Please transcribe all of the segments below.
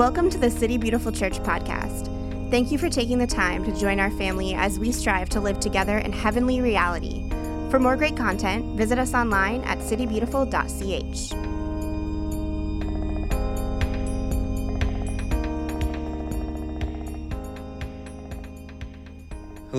Welcome to the City Beautiful Church podcast. Thank you for taking the time to join our family as we strive to live together in heavenly reality. For more great content, visit us online at citybeautiful.ch.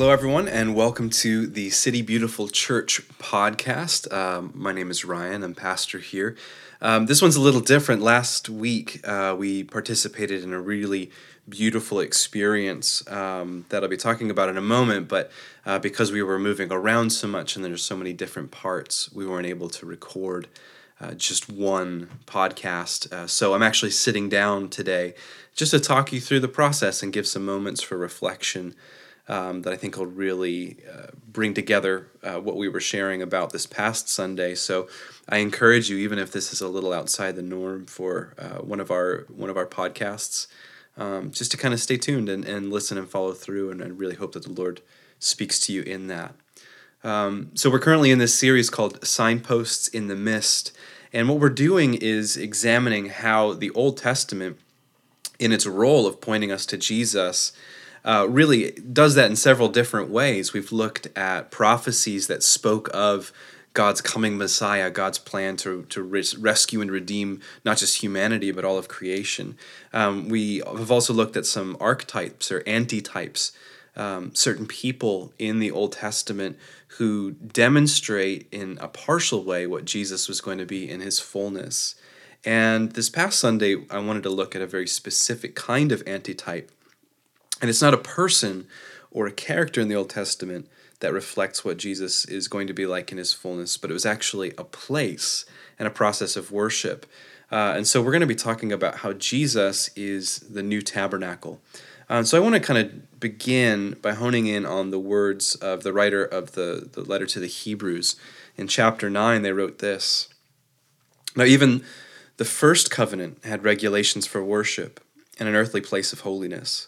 Hello, everyone, and welcome to the City Beautiful Church podcast. Um, my name is Ryan, I'm pastor here. Um, this one's a little different. Last week, uh, we participated in a really beautiful experience um, that I'll be talking about in a moment, but uh, because we were moving around so much and there's so many different parts, we weren't able to record. Uh, just one podcast. Uh, so I'm actually sitting down today just to talk you through the process and give some moments for reflection um, that I think will really uh, bring together uh, what we were sharing about this past Sunday. So I encourage you, even if this is a little outside the norm for uh, one of our one of our podcasts, um, just to kind of stay tuned and, and listen and follow through, and I really hope that the Lord speaks to you in that. Um, so we're currently in this series called Signposts in the Mist, and what we're doing is examining how the Old Testament, in its role of pointing us to Jesus, uh, really does that in several different ways. We've looked at prophecies that spoke of God's coming Messiah, God's plan to, to res- rescue and redeem not just humanity, but all of creation. Um, we have also looked at some archetypes or antitypes, um, certain people in the Old Testament who demonstrate in a partial way what Jesus was going to be in his fullness. And this past Sunday, I wanted to look at a very specific kind of antitype and it's not a person or a character in the Old Testament that reflects what Jesus is going to be like in his fullness, but it was actually a place and a process of worship. Uh, and so we're going to be talking about how Jesus is the new tabernacle. Uh, so I want to kind of begin by honing in on the words of the writer of the, the letter to the Hebrews. In chapter 9, they wrote this Now, even the first covenant had regulations for worship and an earthly place of holiness.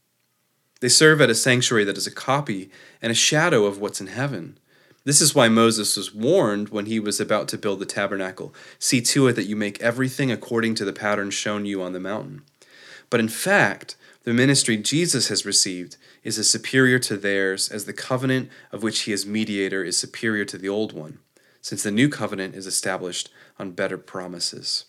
They serve at a sanctuary that is a copy and a shadow of what's in heaven. This is why Moses was warned when he was about to build the tabernacle See to it that you make everything according to the pattern shown you on the mountain. But in fact, the ministry Jesus has received is as superior to theirs as the covenant of which he is mediator is superior to the old one, since the new covenant is established on better promises.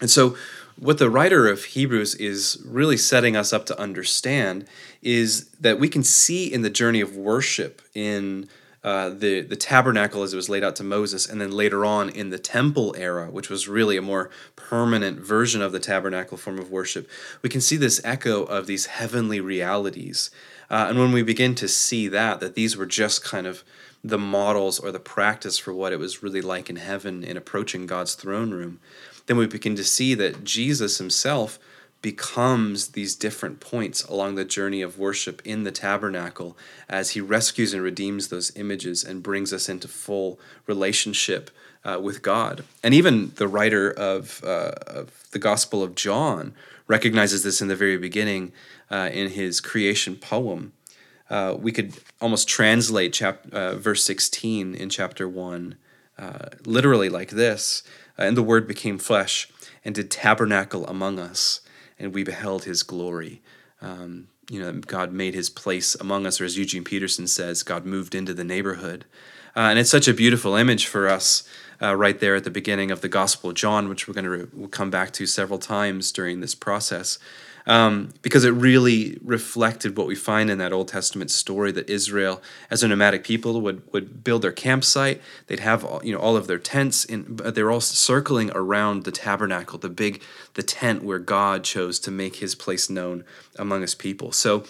And so, what the writer of Hebrews is really setting us up to understand is that we can see in the journey of worship in uh, the the tabernacle as it was laid out to Moses, and then later on in the temple era, which was really a more permanent version of the tabernacle form of worship, we can see this echo of these heavenly realities. Uh, and when we begin to see that, that these were just kind of the models or the practice for what it was really like in heaven in approaching God's throne room, then we begin to see that Jesus himself becomes these different points along the journey of worship in the tabernacle as he rescues and redeems those images and brings us into full relationship uh, with God. And even the writer of, uh, of the Gospel of John recognizes this in the very beginning uh, in his creation poem. Uh, we could almost translate chap- uh, verse 16 in chapter 1 uh, literally like this and the Word became flesh and did tabernacle among us, and we beheld his glory. Um, you know, God made his place among us, or as Eugene Peterson says, God moved into the neighborhood. Uh, and it's such a beautiful image for us uh, right there at the beginning of the Gospel of John, which we're going to re- we'll come back to several times during this process um, because it really reflected what we find in that Old Testament story that Israel, as a nomadic people, would would build their campsite. They'd have all, you know all of their tents, in, but they were all circling around the tabernacle, the big the tent where God chose to make His place known among His people. So,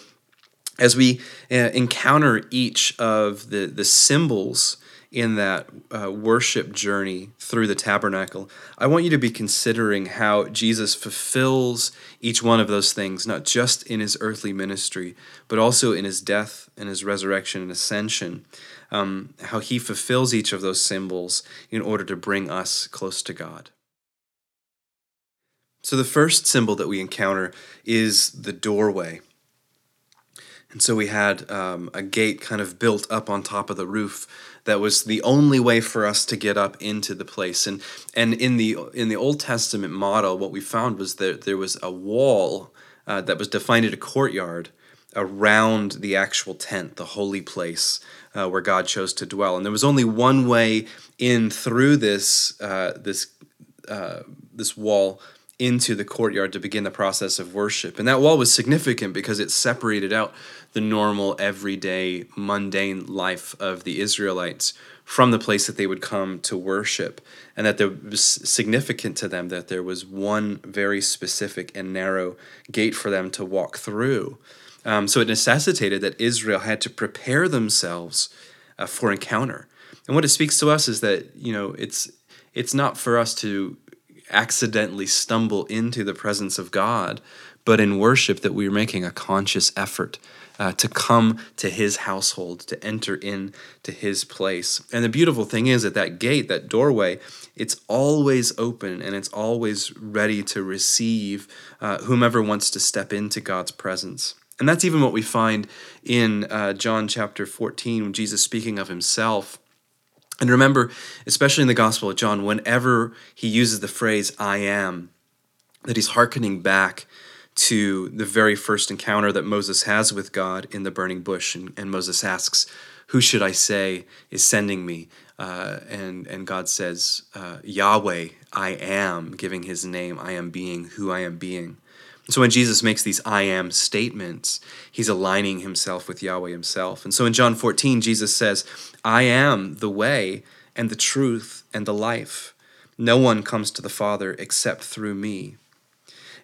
as we uh, encounter each of the the symbols in that uh, worship journey through the tabernacle, I want you to be considering how Jesus fulfills each one of those things, not just in his earthly ministry, but also in his death and his resurrection and ascension. Um, how he fulfills each of those symbols in order to bring us close to God. So, the first symbol that we encounter is the doorway. And so we had um, a gate kind of built up on top of the roof that was the only way for us to get up into the place. And and in the in the Old Testament model, what we found was that there was a wall uh, that was defined as a courtyard around the actual tent, the holy place uh, where God chose to dwell. And there was only one way in through this uh, this uh, this wall into the courtyard to begin the process of worship. And that wall was significant because it separated out the normal, everyday, mundane life of the Israelites from the place that they would come to worship. And that there was significant to them that there was one very specific and narrow gate for them to walk through. Um, so it necessitated that Israel had to prepare themselves uh, for encounter. And what it speaks to us is that, you know, it's it's not for us to accidentally stumble into the presence of God, but in worship that we're making a conscious effort uh, to come to his household, to enter in to his place. And the beautiful thing is that that gate, that doorway, it's always open and it's always ready to receive uh, whomever wants to step into God's presence. And that's even what we find in uh, John chapter 14, when Jesus speaking of himself and remember, especially in the Gospel of John, whenever he uses the phrase I am, that he's hearkening back to the very first encounter that Moses has with God in the burning bush. And, and Moses asks, Who should I say is sending me? Uh, and, and God says, uh, Yahweh, I am, giving his name, I am being who I am being. So when Jesus makes these I am statements, he's aligning himself with Yahweh himself. And so in John 14, Jesus says, I am the way and the truth and the life. No one comes to the Father except through me.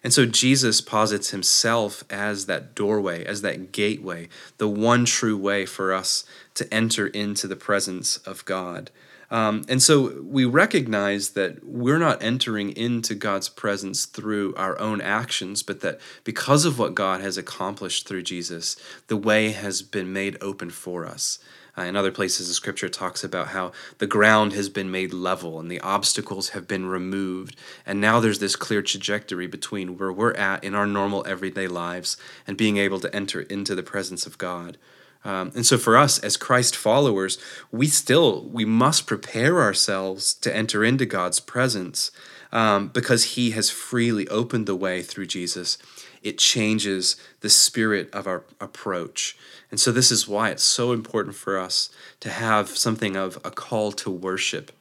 And so Jesus posits himself as that doorway, as that gateway, the one true way for us to enter into the presence of God. Um, and so we recognize that we're not entering into God's presence through our own actions, but that because of what God has accomplished through Jesus, the way has been made open for us. Uh, in other places, the scripture talks about how the ground has been made level and the obstacles have been removed. And now there's this clear trajectory between where we're at in our normal everyday lives and being able to enter into the presence of God. Um, and so for us as Christ followers, we still we must prepare ourselves to enter into God's presence um, because He has freely opened the way through Jesus. It changes the spirit of our approach. And so this is why it's so important for us to have something of a call to worship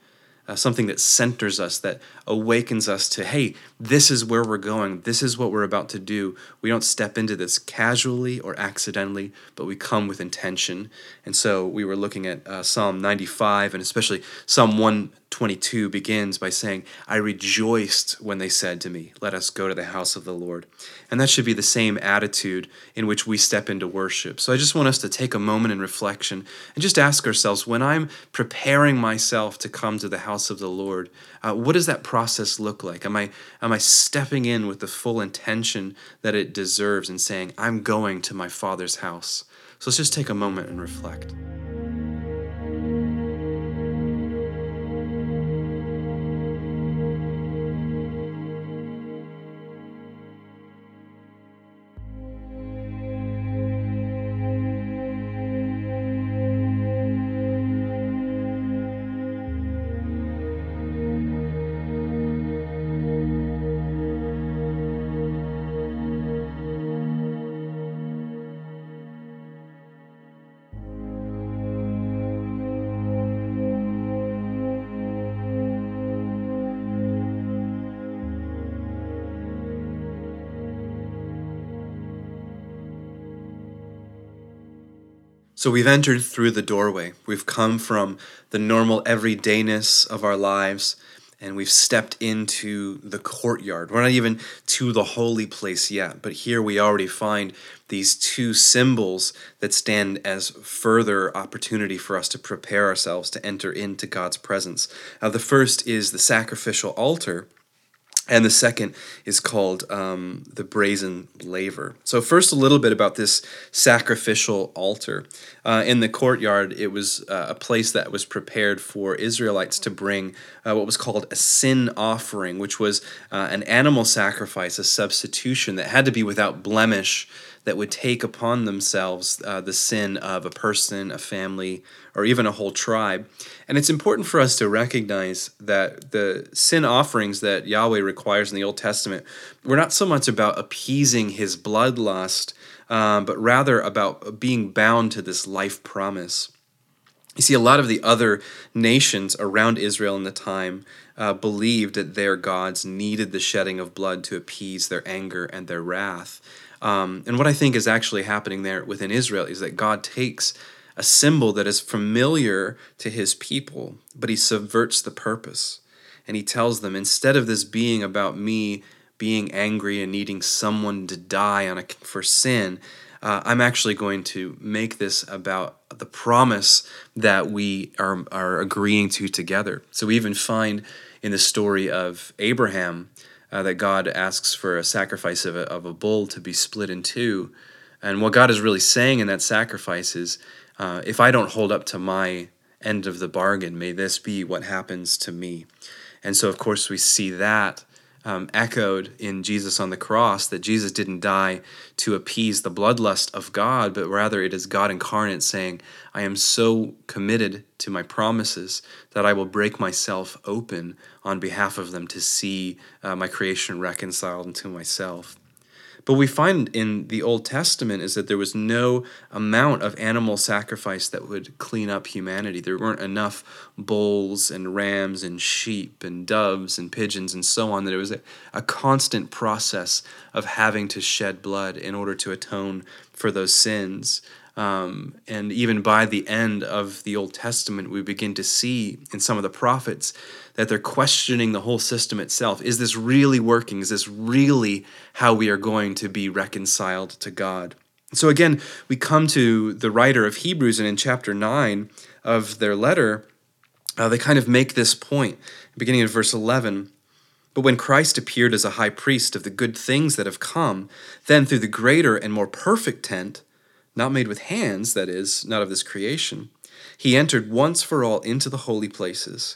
uh, something that centers us, that awakens us to, hey, this is where we're going. This is what we're about to do. We don't step into this casually or accidentally, but we come with intention. And so we were looking at uh, Psalm 95 and especially Psalm 1 22 begins by saying, I rejoiced when they said to me, Let us go to the house of the Lord. And that should be the same attitude in which we step into worship. So I just want us to take a moment in reflection and just ask ourselves when I'm preparing myself to come to the house of the Lord, uh, what does that process look like? Am I, am I stepping in with the full intention that it deserves and saying, I'm going to my Father's house? So let's just take a moment and reflect. So we've entered through the doorway. We've come from the normal everydayness of our lives, and we've stepped into the courtyard. We're not even to the holy place yet, but here we already find these two symbols that stand as further opportunity for us to prepare ourselves to enter into God's presence. Uh, the first is the sacrificial altar and the second is called um, the brazen laver. So, first, a little bit about this sacrificial altar. Uh, in the courtyard, it was uh, a place that was prepared for Israelites to bring uh, what was called a sin offering, which was uh, an animal sacrifice, a substitution that had to be without blemish that would take upon themselves uh, the sin of a person, a family, or even a whole tribe. And it's important for us to recognize that the sin offerings that Yahweh requires in the Old Testament were not so much about appeasing his bloodlust, um, but rather about being bound to this life promise. You see, a lot of the other nations around Israel in the time uh, believed that their gods needed the shedding of blood to appease their anger and their wrath. Um, and what I think is actually happening there within Israel is that God takes a symbol that is familiar to his people, but he subverts the purpose. And he tells them instead of this being about me being angry and needing someone to die on a, for sin, uh, I'm actually going to make this about the promise that we are, are agreeing to together. So we even find in the story of Abraham uh, that God asks for a sacrifice of a, of a bull to be split in two. And what God is really saying in that sacrifice is uh, if I don't hold up to my end of the bargain, may this be what happens to me. And so, of course, we see that um, echoed in Jesus on the cross that Jesus didn't die to appease the bloodlust of God, but rather it is God incarnate saying, I am so committed to my promises that I will break myself open on behalf of them to see uh, my creation reconciled into myself. But we find in the Old Testament is that there was no amount of animal sacrifice that would clean up humanity. There weren't enough bulls and rams and sheep and doves and pigeons and so on, that it was a, a constant process of having to shed blood in order to atone for those sins. Um, and even by the end of the Old Testament, we begin to see in some of the prophets that they're questioning the whole system itself. Is this really working? Is this really how we are going to be reconciled to God? So again, we come to the writer of Hebrews, and in chapter 9 of their letter, uh, they kind of make this point, beginning in verse 11. But when Christ appeared as a high priest of the good things that have come, then through the greater and more perfect tent, not made with hands, that is, not of this creation, he entered once for all into the holy places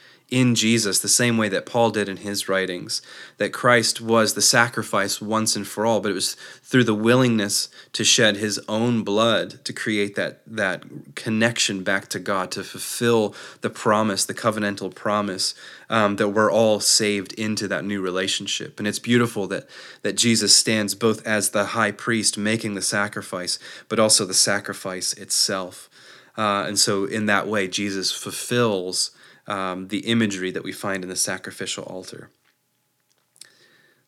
in Jesus, the same way that Paul did in his writings, that Christ was the sacrifice once and for all, but it was through the willingness to shed his own blood to create that, that connection back to God, to fulfill the promise, the covenantal promise, um, that we're all saved into that new relationship. And it's beautiful that, that Jesus stands both as the high priest making the sacrifice, but also the sacrifice itself. Uh, and so, in that way, Jesus fulfills um, the imagery that we find in the sacrificial altar.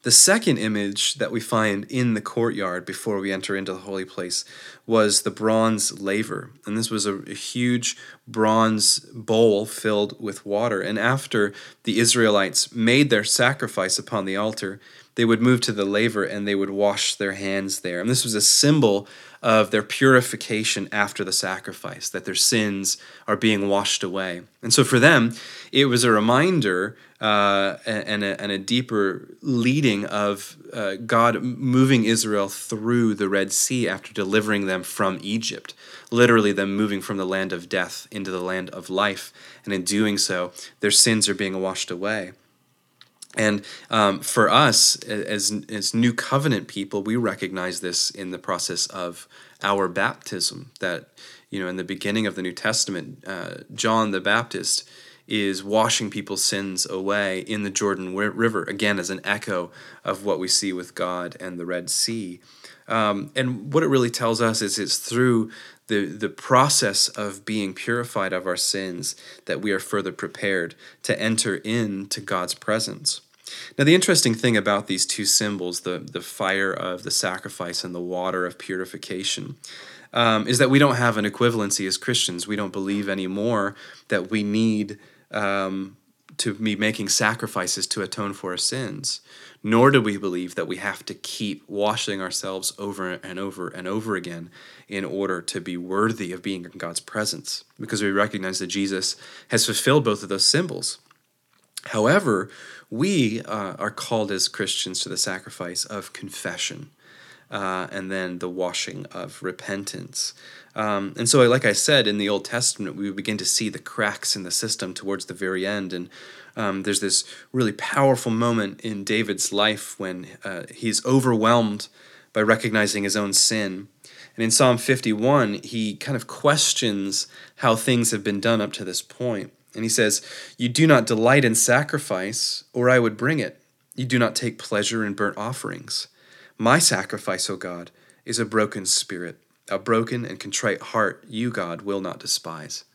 The second image that we find in the courtyard before we enter into the holy place was the bronze laver. And this was a, a, huge bronze bowl filled with water. And after the Israelites made their sacrifice upon the altar, they would move to the laver and they would wash their hands there. And this was a symbol of their purification after the sacrifice, that their sins are being washed away. And so for them, it was a reminder uh, and, a, and a deeper leading of uh, God moving Israel through the Red Sea after delivering them from Egypt, literally, them moving from the land of death into the land of life. And in doing so, their sins are being washed away. And um, for us, as, as new covenant people, we recognize this in the process of our baptism. That, you know, in the beginning of the New Testament, uh, John the Baptist is washing people's sins away in the Jordan River, again, as an echo of what we see with God and the Red Sea. Um, and what it really tells us is it's through the, the process of being purified of our sins that we are further prepared to enter into God's presence. Now, the interesting thing about these two symbols, the, the fire of the sacrifice and the water of purification, um, is that we don't have an equivalency as Christians. We don't believe anymore that we need um, to be making sacrifices to atone for our sins, nor do we believe that we have to keep washing ourselves over and over and over again in order to be worthy of being in God's presence, because we recognize that Jesus has fulfilled both of those symbols. However, we uh, are called as Christians to the sacrifice of confession. Uh, and then the washing of repentance. Um, and so, like I said, in the Old Testament, we begin to see the cracks in the system towards the very end. And um, there's this really powerful moment in David's life when uh, he's overwhelmed by recognizing his own sin. And in Psalm 51, he kind of questions how things have been done up to this point. And he says, You do not delight in sacrifice, or I would bring it. You do not take pleasure in burnt offerings. My sacrifice, O God, is a broken spirit, a broken and contrite heart, you, God, will not despise.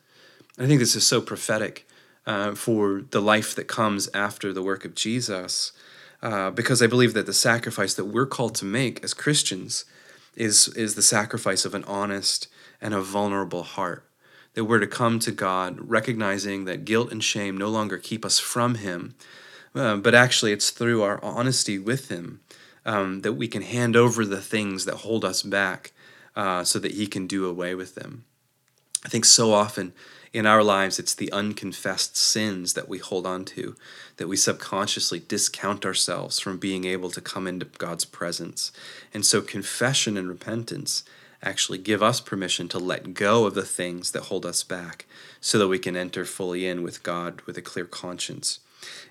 I think this is so prophetic uh, for the life that comes after the work of Jesus, uh, because I believe that the sacrifice that we're called to make as Christians is, is the sacrifice of an honest and a vulnerable heart. That we're to come to God recognizing that guilt and shame no longer keep us from Him, uh, but actually it's through our honesty with Him um, that we can hand over the things that hold us back uh, so that He can do away with them. I think so often in our lives, it's the unconfessed sins that we hold on to, that we subconsciously discount ourselves from being able to come into God's presence. And so, confession and repentance actually give us permission to let go of the things that hold us back so that we can enter fully in with God with a clear conscience.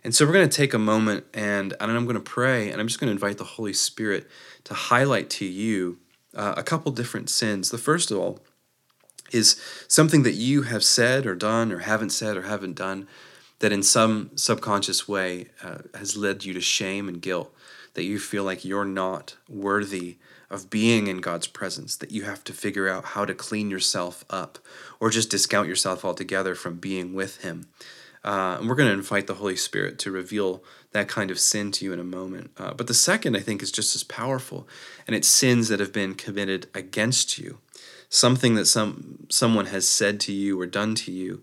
And so we're going to take a moment and, and I'm going to pray and I'm just going to invite the Holy Spirit to highlight to you uh, a couple different sins. The first of all is something that you have said or done or haven't said or haven't done that in some subconscious way uh, has led you to shame and guilt, that you feel like you're not worthy of being in God's presence, that you have to figure out how to clean yourself up or just discount yourself altogether from being with Him. Uh, and we're going to invite the Holy Spirit to reveal that kind of sin to you in a moment. Uh, but the second, I think, is just as powerful, and it's sins that have been committed against you, something that some someone has said to you or done to you,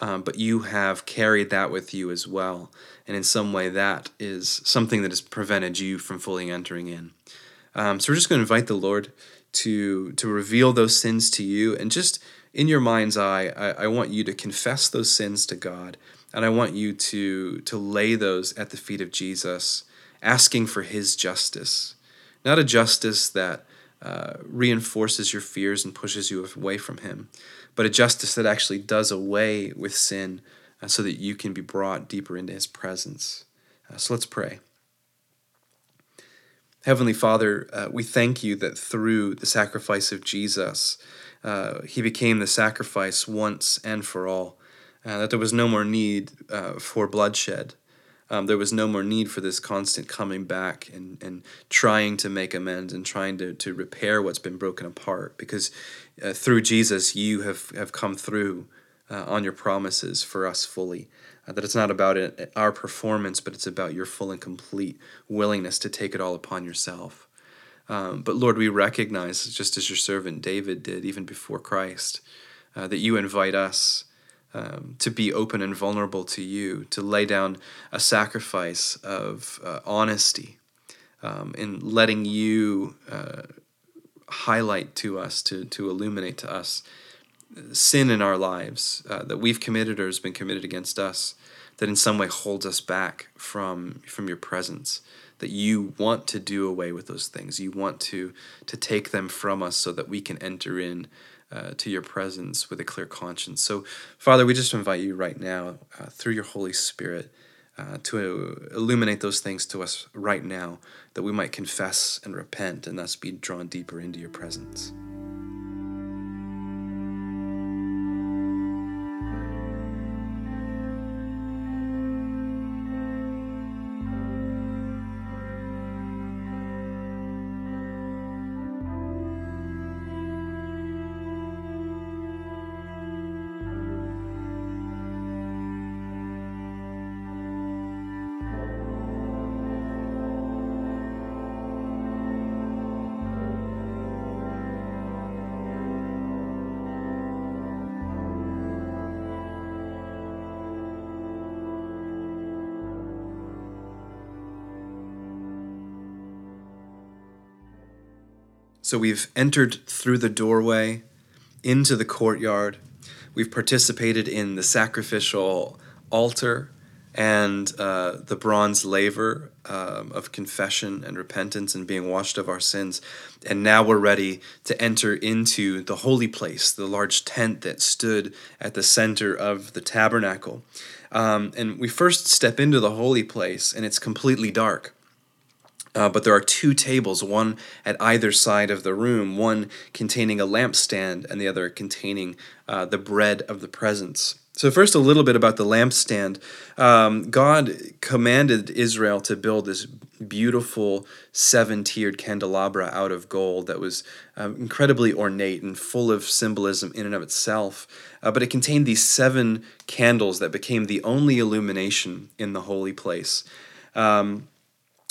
um, but you have carried that with you as well, and in some way, that is something that has prevented you from fully entering in. Um, so we're just going to invite the Lord to to reveal those sins to you, and just in your mind's eye, I, I want you to confess those sins to God and I want you to, to lay those at the feet of Jesus, asking for his justice. Not a justice that uh, reinforces your fears and pushes you away from him, but a justice that actually does away with sin uh, so that you can be brought deeper into his presence. Uh, so let's pray. Heavenly Father, uh, we thank you that through the sacrifice of Jesus, uh, he became the sacrifice once and for all uh, that there was no more need uh, for bloodshed. Um, there was no more need for this constant coming back and, and trying to make amends and trying to, to repair what's been broken apart because uh, through Jesus you have, have come through uh, on your promises for us fully. Uh, that it's not about it, our performance, but it's about your full and complete willingness to take it all upon yourself. Um, but Lord, we recognize, just as your servant David did even before Christ, uh, that you invite us um, to be open and vulnerable to you, to lay down a sacrifice of uh, honesty um, in letting you uh, highlight to us, to, to illuminate to us sin in our lives uh, that we've committed or has been committed against us that in some way holds us back from from your presence that you want to do away with those things you want to to take them from us so that we can enter in uh, to your presence with a clear conscience. So, Father, we just invite you right now uh, through your Holy Spirit uh, to illuminate those things to us right now that we might confess and repent and thus be drawn deeper into your presence. So we've entered through the doorway into the courtyard. We've participated in the sacrificial altar and uh, the bronze laver um, of confession and repentance and being washed of our sins. And now we're ready to enter into the holy place, the large tent that stood at the center of the tabernacle. Um, and we first step into the holy place, and it's completely dark. Uh, but there are two tables, one at either side of the room, one containing a lampstand and the other containing uh, the bread of the presence. So, first, a little bit about the lampstand. Um, God commanded Israel to build this beautiful seven tiered candelabra out of gold that was um, incredibly ornate and full of symbolism in and of itself. Uh, but it contained these seven candles that became the only illumination in the holy place. Um,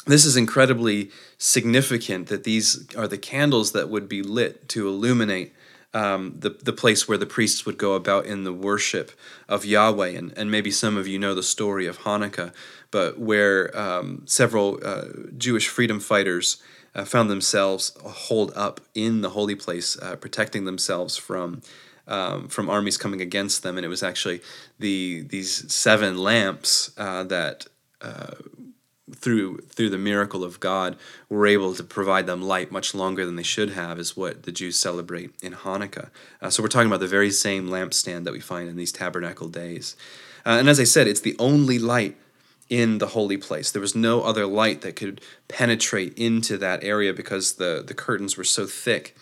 this is incredibly significant that these are the candles that would be lit to illuminate um, the, the place where the priests would go about in the worship of Yahweh. And, and maybe some of you know the story of Hanukkah, but where um, several uh, Jewish freedom fighters uh, found themselves holed up in the holy place, uh, protecting themselves from. Um, from armies coming against them, and it was actually the these seven lamps uh, that uh, through through the miracle of God were able to provide them light much longer than they should have is what the Jews celebrate in Hanukkah. Uh, so we're talking about the very same lampstand that we find in these tabernacle days. Uh, and as I said, it's the only light in the holy place. There was no other light that could penetrate into that area because the the curtains were so thick.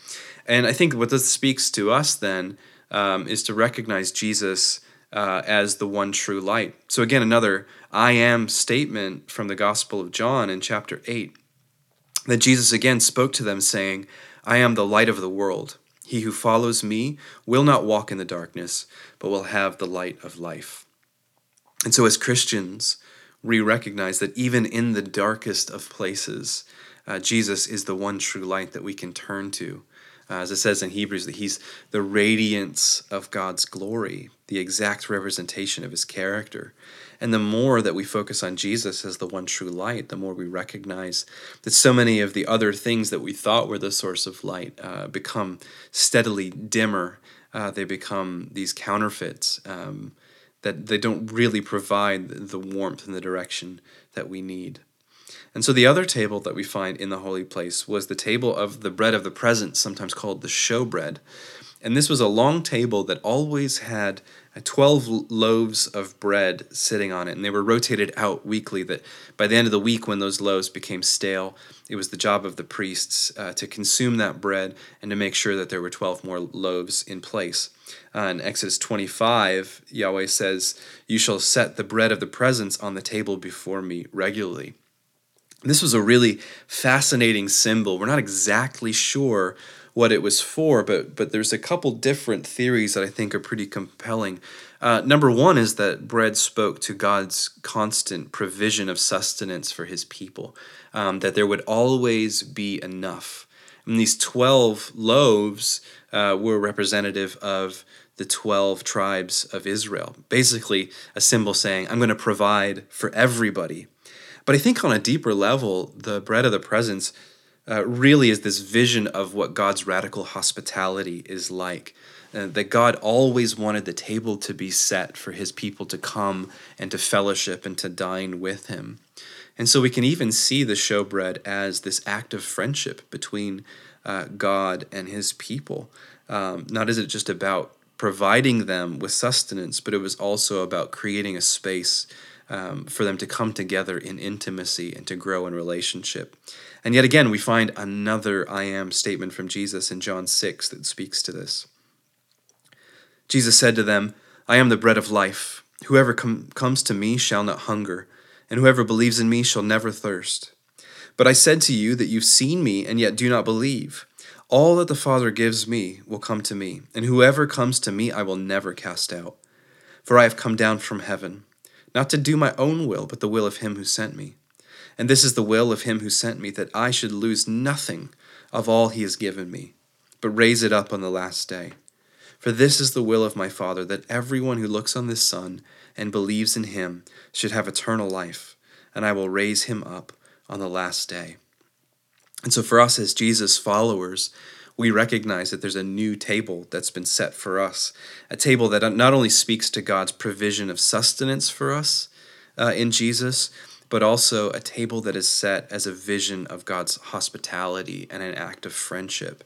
And I think what this speaks to us then um, is to recognize Jesus uh, as the one true light. So, again, another I am statement from the Gospel of John in chapter 8 that Jesus again spoke to them, saying, I am the light of the world. He who follows me will not walk in the darkness, but will have the light of life. And so, as Christians, we recognize that even in the darkest of places, uh, Jesus is the one true light that we can turn to. Uh, as it says in Hebrews, that he's the radiance of God's glory, the exact representation of his character. And the more that we focus on Jesus as the one true light, the more we recognize that so many of the other things that we thought were the source of light uh, become steadily dimmer. Uh, they become these counterfeits um, that they don't really provide the warmth and the direction that we need. And so the other table that we find in the holy place was the table of the bread of the presence, sometimes called the showbread. And this was a long table that always had uh, 12 loaves of bread sitting on it. And they were rotated out weekly, that by the end of the week, when those loaves became stale, it was the job of the priests uh, to consume that bread and to make sure that there were 12 more loaves in place. Uh, in Exodus 25, Yahweh says, You shall set the bread of the presence on the table before me regularly. This was a really fascinating symbol. We're not exactly sure what it was for, but but there's a couple different theories that I think are pretty compelling. Uh, number one is that bread spoke to God's constant provision of sustenance for His people, um, that there would always be enough. And these twelve loaves uh, were representative of the 12 tribes of Israel. Basically, a symbol saying, I'm going to provide for everybody. But I think on a deeper level, the bread of the presence uh, really is this vision of what God's radical hospitality is like. Uh, that God always wanted the table to be set for his people to come and to fellowship and to dine with him. And so we can even see the showbread as this act of friendship between uh, God and his people. Um, not is it just about providing them with sustenance, but it was also about creating a space um, for them to come together in intimacy and to grow in relationship. And yet again, we find another I am statement from Jesus in John 6 that speaks to this. Jesus said to them, I am the bread of life. Whoever com- comes to me shall not hunger, and whoever believes in me shall never thirst. But I said to you that you've seen me and yet do not believe. All that the Father gives me will come to me, and whoever comes to me I will never cast out. For I have come down from heaven not to do my own will, but the will of him who sent me. And this is the will of him who sent me, that I should lose nothing of all he has given me, but raise it up on the last day. For this is the will of my Father, that everyone who looks on this Son and believes in him should have eternal life, and I will raise him up on the last day. And so, for us as Jesus followers, we recognize that there's a new table that's been set for us, a table that not only speaks to God's provision of sustenance for us uh, in Jesus, but also a table that is set as a vision of God's hospitality and an act of friendship.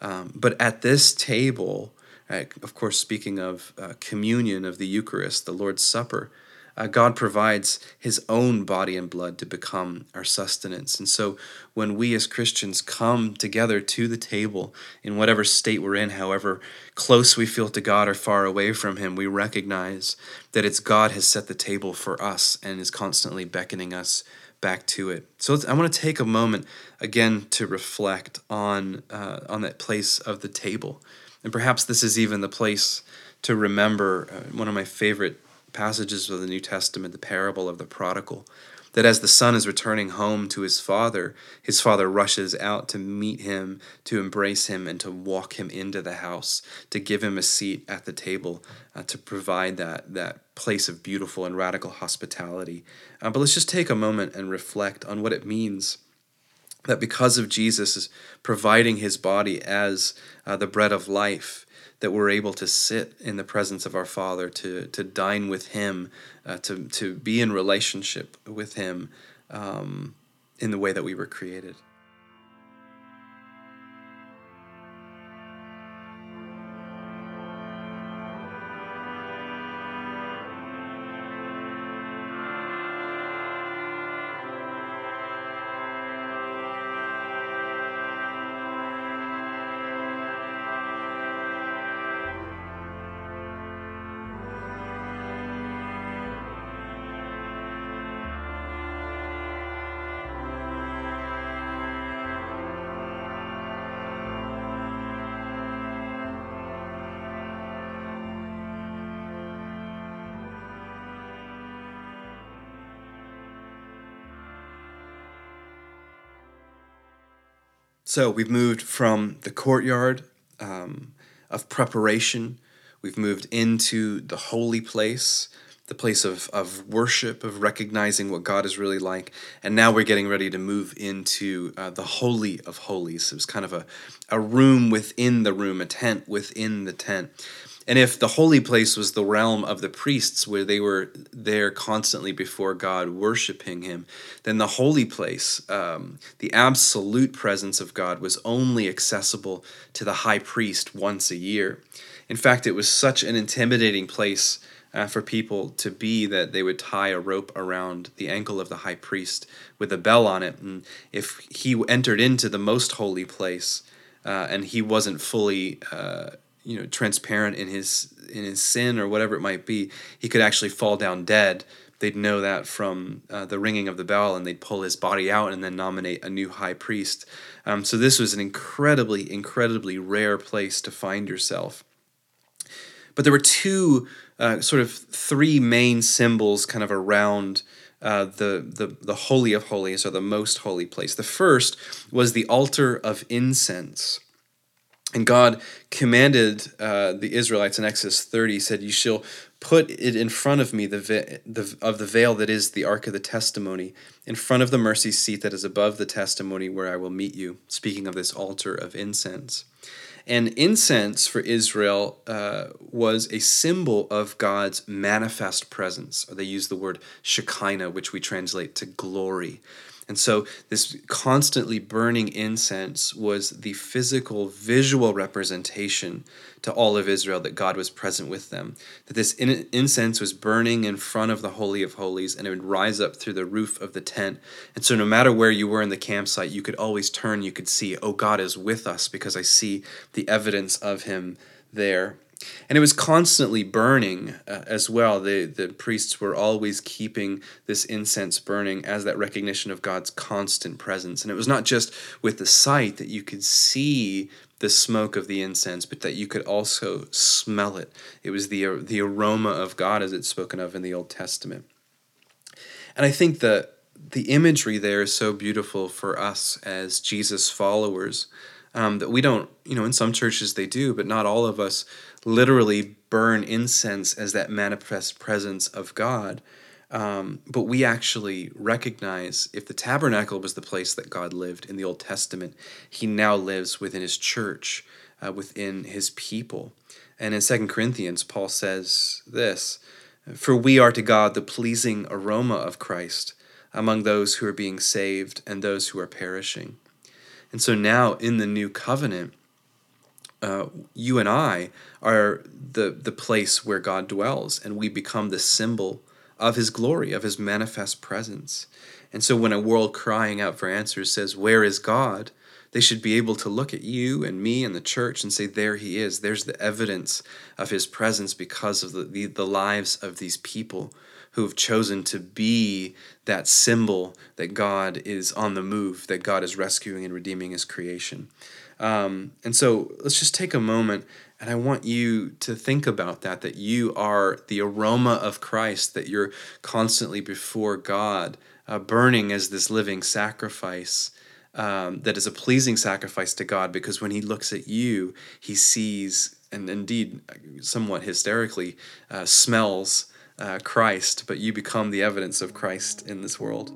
Um, but at this table, uh, of course, speaking of uh, communion of the Eucharist, the Lord's Supper, uh, God provides his own body and blood to become our sustenance. And so when we as Christians come together to the table in whatever state we're in, however close we feel to God or far away from him, we recognize that it's God has set the table for us and is constantly beckoning us back to it. So I want to take a moment again to reflect on uh, on that place of the table. And perhaps this is even the place to remember uh, one of my favorite passages of the New Testament, the parable of the prodigal, that as the son is returning home to his father, his father rushes out to meet him, to embrace him, and to walk him into the house, to give him a seat at the table, uh, to provide that, that place of beautiful and radical hospitality. Uh, but let's just take a moment and reflect on what it means that because of Jesus providing his body as uh, the bread of life, that we're able to sit in the presence of our Father, to, to dine with Him, uh, to, to be in relationship with Him um, in the way that we were created. So we've moved from the courtyard um, of preparation, we've moved into the holy place, the place of, of worship, of recognizing what God is really like. And now we're getting ready to move into uh, the Holy of Holies. It was kind of a, a room within the room, a tent within the tent. And if the holy place was the realm of the priests, where they were there constantly before God, worshiping Him, then the holy place, um, the absolute presence of God, was only accessible to the high priest once a year. In fact, it was such an intimidating place uh, for people to be that they would tie a rope around the ankle of the high priest with a bell on it. And if he entered into the most holy place uh, and he wasn't fully uh, you know transparent in his in his sin or whatever it might be, he could actually fall down dead. They'd know that from uh, the ringing of the bell, and they'd pull his body out and then nominate a new high priest. Um, so this was an incredibly, incredibly rare place to find yourself. But there were two, uh, sort of three main symbols, kind of around. Uh, the, the the holy of holies or the most holy place. The first was the altar of incense. And God commanded uh, the Israelites in Exodus 30, said, You shall put it in front of me the, ve- the, of the veil that is the ark of the testimony, in front of the mercy seat that is above the testimony where I will meet you. Speaking of this altar of incense. And incense for Israel uh, was a symbol of God's manifest presence. Or they use the word Shekinah, which we translate to glory. And so, this constantly burning incense was the physical, visual representation to all of Israel that God was present with them. That this incense was burning in front of the Holy of Holies and it would rise up through the roof of the tent. And so, no matter where you were in the campsite, you could always turn, you could see, oh, God is with us because I see the evidence of Him there. And it was constantly burning uh, as well. The, the priests were always keeping this incense burning as that recognition of God's constant presence. And it was not just with the sight that you could see the smoke of the incense, but that you could also smell it. It was the, the aroma of God as it's spoken of in the Old Testament. And I think that the imagery there is so beautiful for us as Jesus followers um, that we don't, you know, in some churches they do, but not all of us literally burn incense as that manifest presence of God. Um, but we actually recognize if the tabernacle was the place that God lived in the Old Testament, He now lives within His church, uh, within His people. And in Second Corinthians, Paul says this For we are to God the pleasing aroma of Christ among those who are being saved and those who are perishing. And so now in the new covenant, uh, you and I are the, the place where God dwells, and we become the symbol of his glory, of his manifest presence. And so when a world crying out for answers says, Where is God? they should be able to look at you and me and the church and say, There he is. There's the evidence of his presence because of the, the, the lives of these people who have chosen to be that symbol that God is on the move, that God is rescuing and redeeming his creation. Um, and so let's just take a moment and I want you to think about that, that you are the aroma of Christ, that you're constantly before God, uh, burning as this living sacrifice. Um, that is a pleasing sacrifice to God because when He looks at you, He sees, and indeed, somewhat hysterically, uh, smells uh, Christ, but you become the evidence of Christ in this world.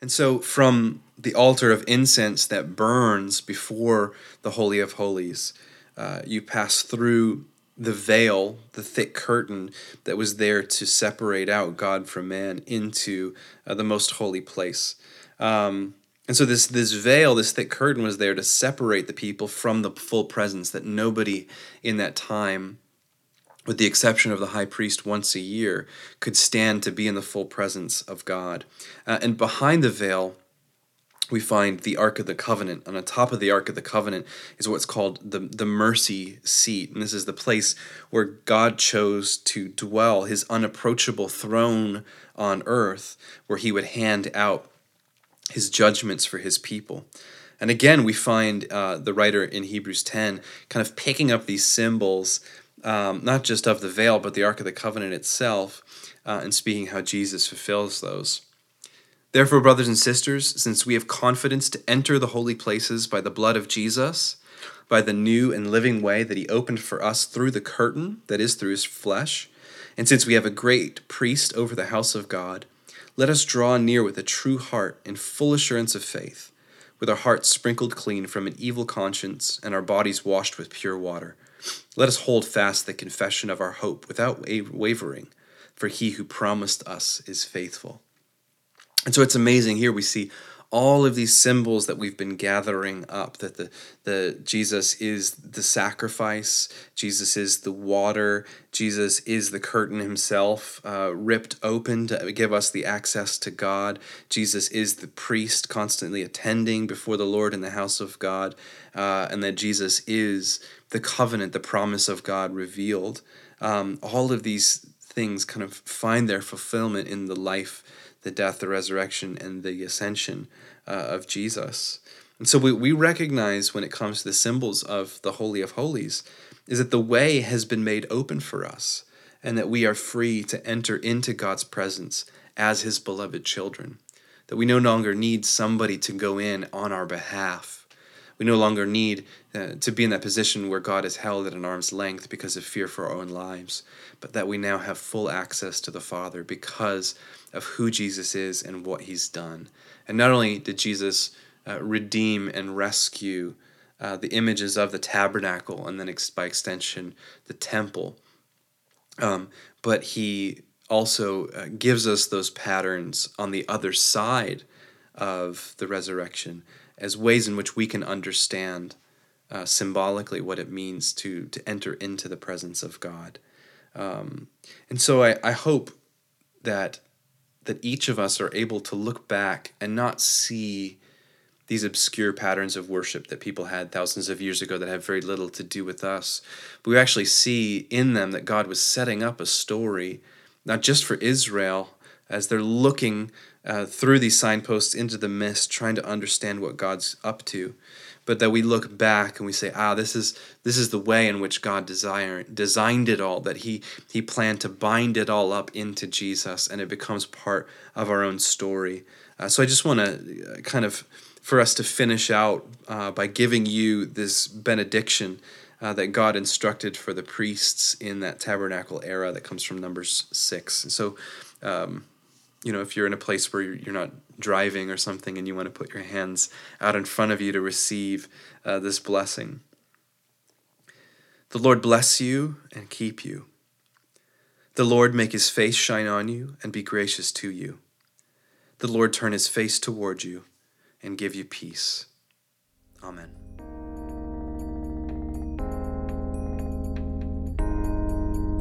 And so, from the altar of incense that burns before the Holy of Holies, uh, you pass through the veil, the thick curtain that was there to separate out God from man into uh, the most holy place. Um, and so this this veil, this thick curtain, was there to separate the people from the full presence that nobody in that time with the exception of the high priest once a year, could stand to be in the full presence of God. Uh, and behind the veil, we find the Ark of the Covenant. On the top of the Ark of the Covenant is what's called the, the mercy seat. And this is the place where God chose to dwell, his unapproachable throne on earth, where he would hand out his judgments for his people. And again, we find uh, the writer in Hebrews 10 kind of picking up these symbols um, not just of the veil, but the Ark of the Covenant itself, uh, and speaking how Jesus fulfills those. Therefore, brothers and sisters, since we have confidence to enter the holy places by the blood of Jesus, by the new and living way that he opened for us through the curtain that is through his flesh, and since we have a great priest over the house of God, let us draw near with a true heart and full assurance of faith, with our hearts sprinkled clean from an evil conscience and our bodies washed with pure water. Let us hold fast the confession of our hope without wavering, for he who promised us is faithful. And so it's amazing. Here we see all of these symbols that we've been gathering up that the, the jesus is the sacrifice jesus is the water jesus is the curtain himself uh, ripped open to give us the access to god. Jesus is the priest constantly attending before the lord in the house of god. Uh, and that jesus is the covenant the promise of god revealed um, all of these things kind of find their fulfillment in the life the death, the resurrection, and the ascension uh, of Jesus. And so we, we recognize when it comes to the symbols of the Holy of Holies is that the way has been made open for us and that we are free to enter into God's presence as his beloved children. That we no longer need somebody to go in on our behalf. We no longer need uh, to be in that position where God is held at an arm's length because of fear for our own lives, but that we now have full access to the Father because of who Jesus is and what he's done. And not only did Jesus uh, redeem and rescue uh, the images of the tabernacle and then ex- by extension the temple, um, but he also uh, gives us those patterns on the other side of the resurrection as ways in which we can understand uh, symbolically what it means to, to enter into the presence of God. Um, and so I, I hope that that each of us are able to look back and not see these obscure patterns of worship that people had thousands of years ago that have very little to do with us. But we actually see in them that God was setting up a story, not just for Israel, as they're looking uh, through these signposts into the mist, trying to understand what God's up to, but that we look back and we say, ah, this is this is the way in which God desire, designed it all. That He He planned to bind it all up into Jesus, and it becomes part of our own story. Uh, so I just want to uh, kind of for us to finish out uh, by giving you this benediction. Uh, that God instructed for the priests in that tabernacle era that comes from Numbers 6. And so, um, you know, if you're in a place where you're not driving or something and you want to put your hands out in front of you to receive uh, this blessing. The Lord bless you and keep you. The Lord make his face shine on you and be gracious to you. The Lord turn his face toward you and give you peace. Amen.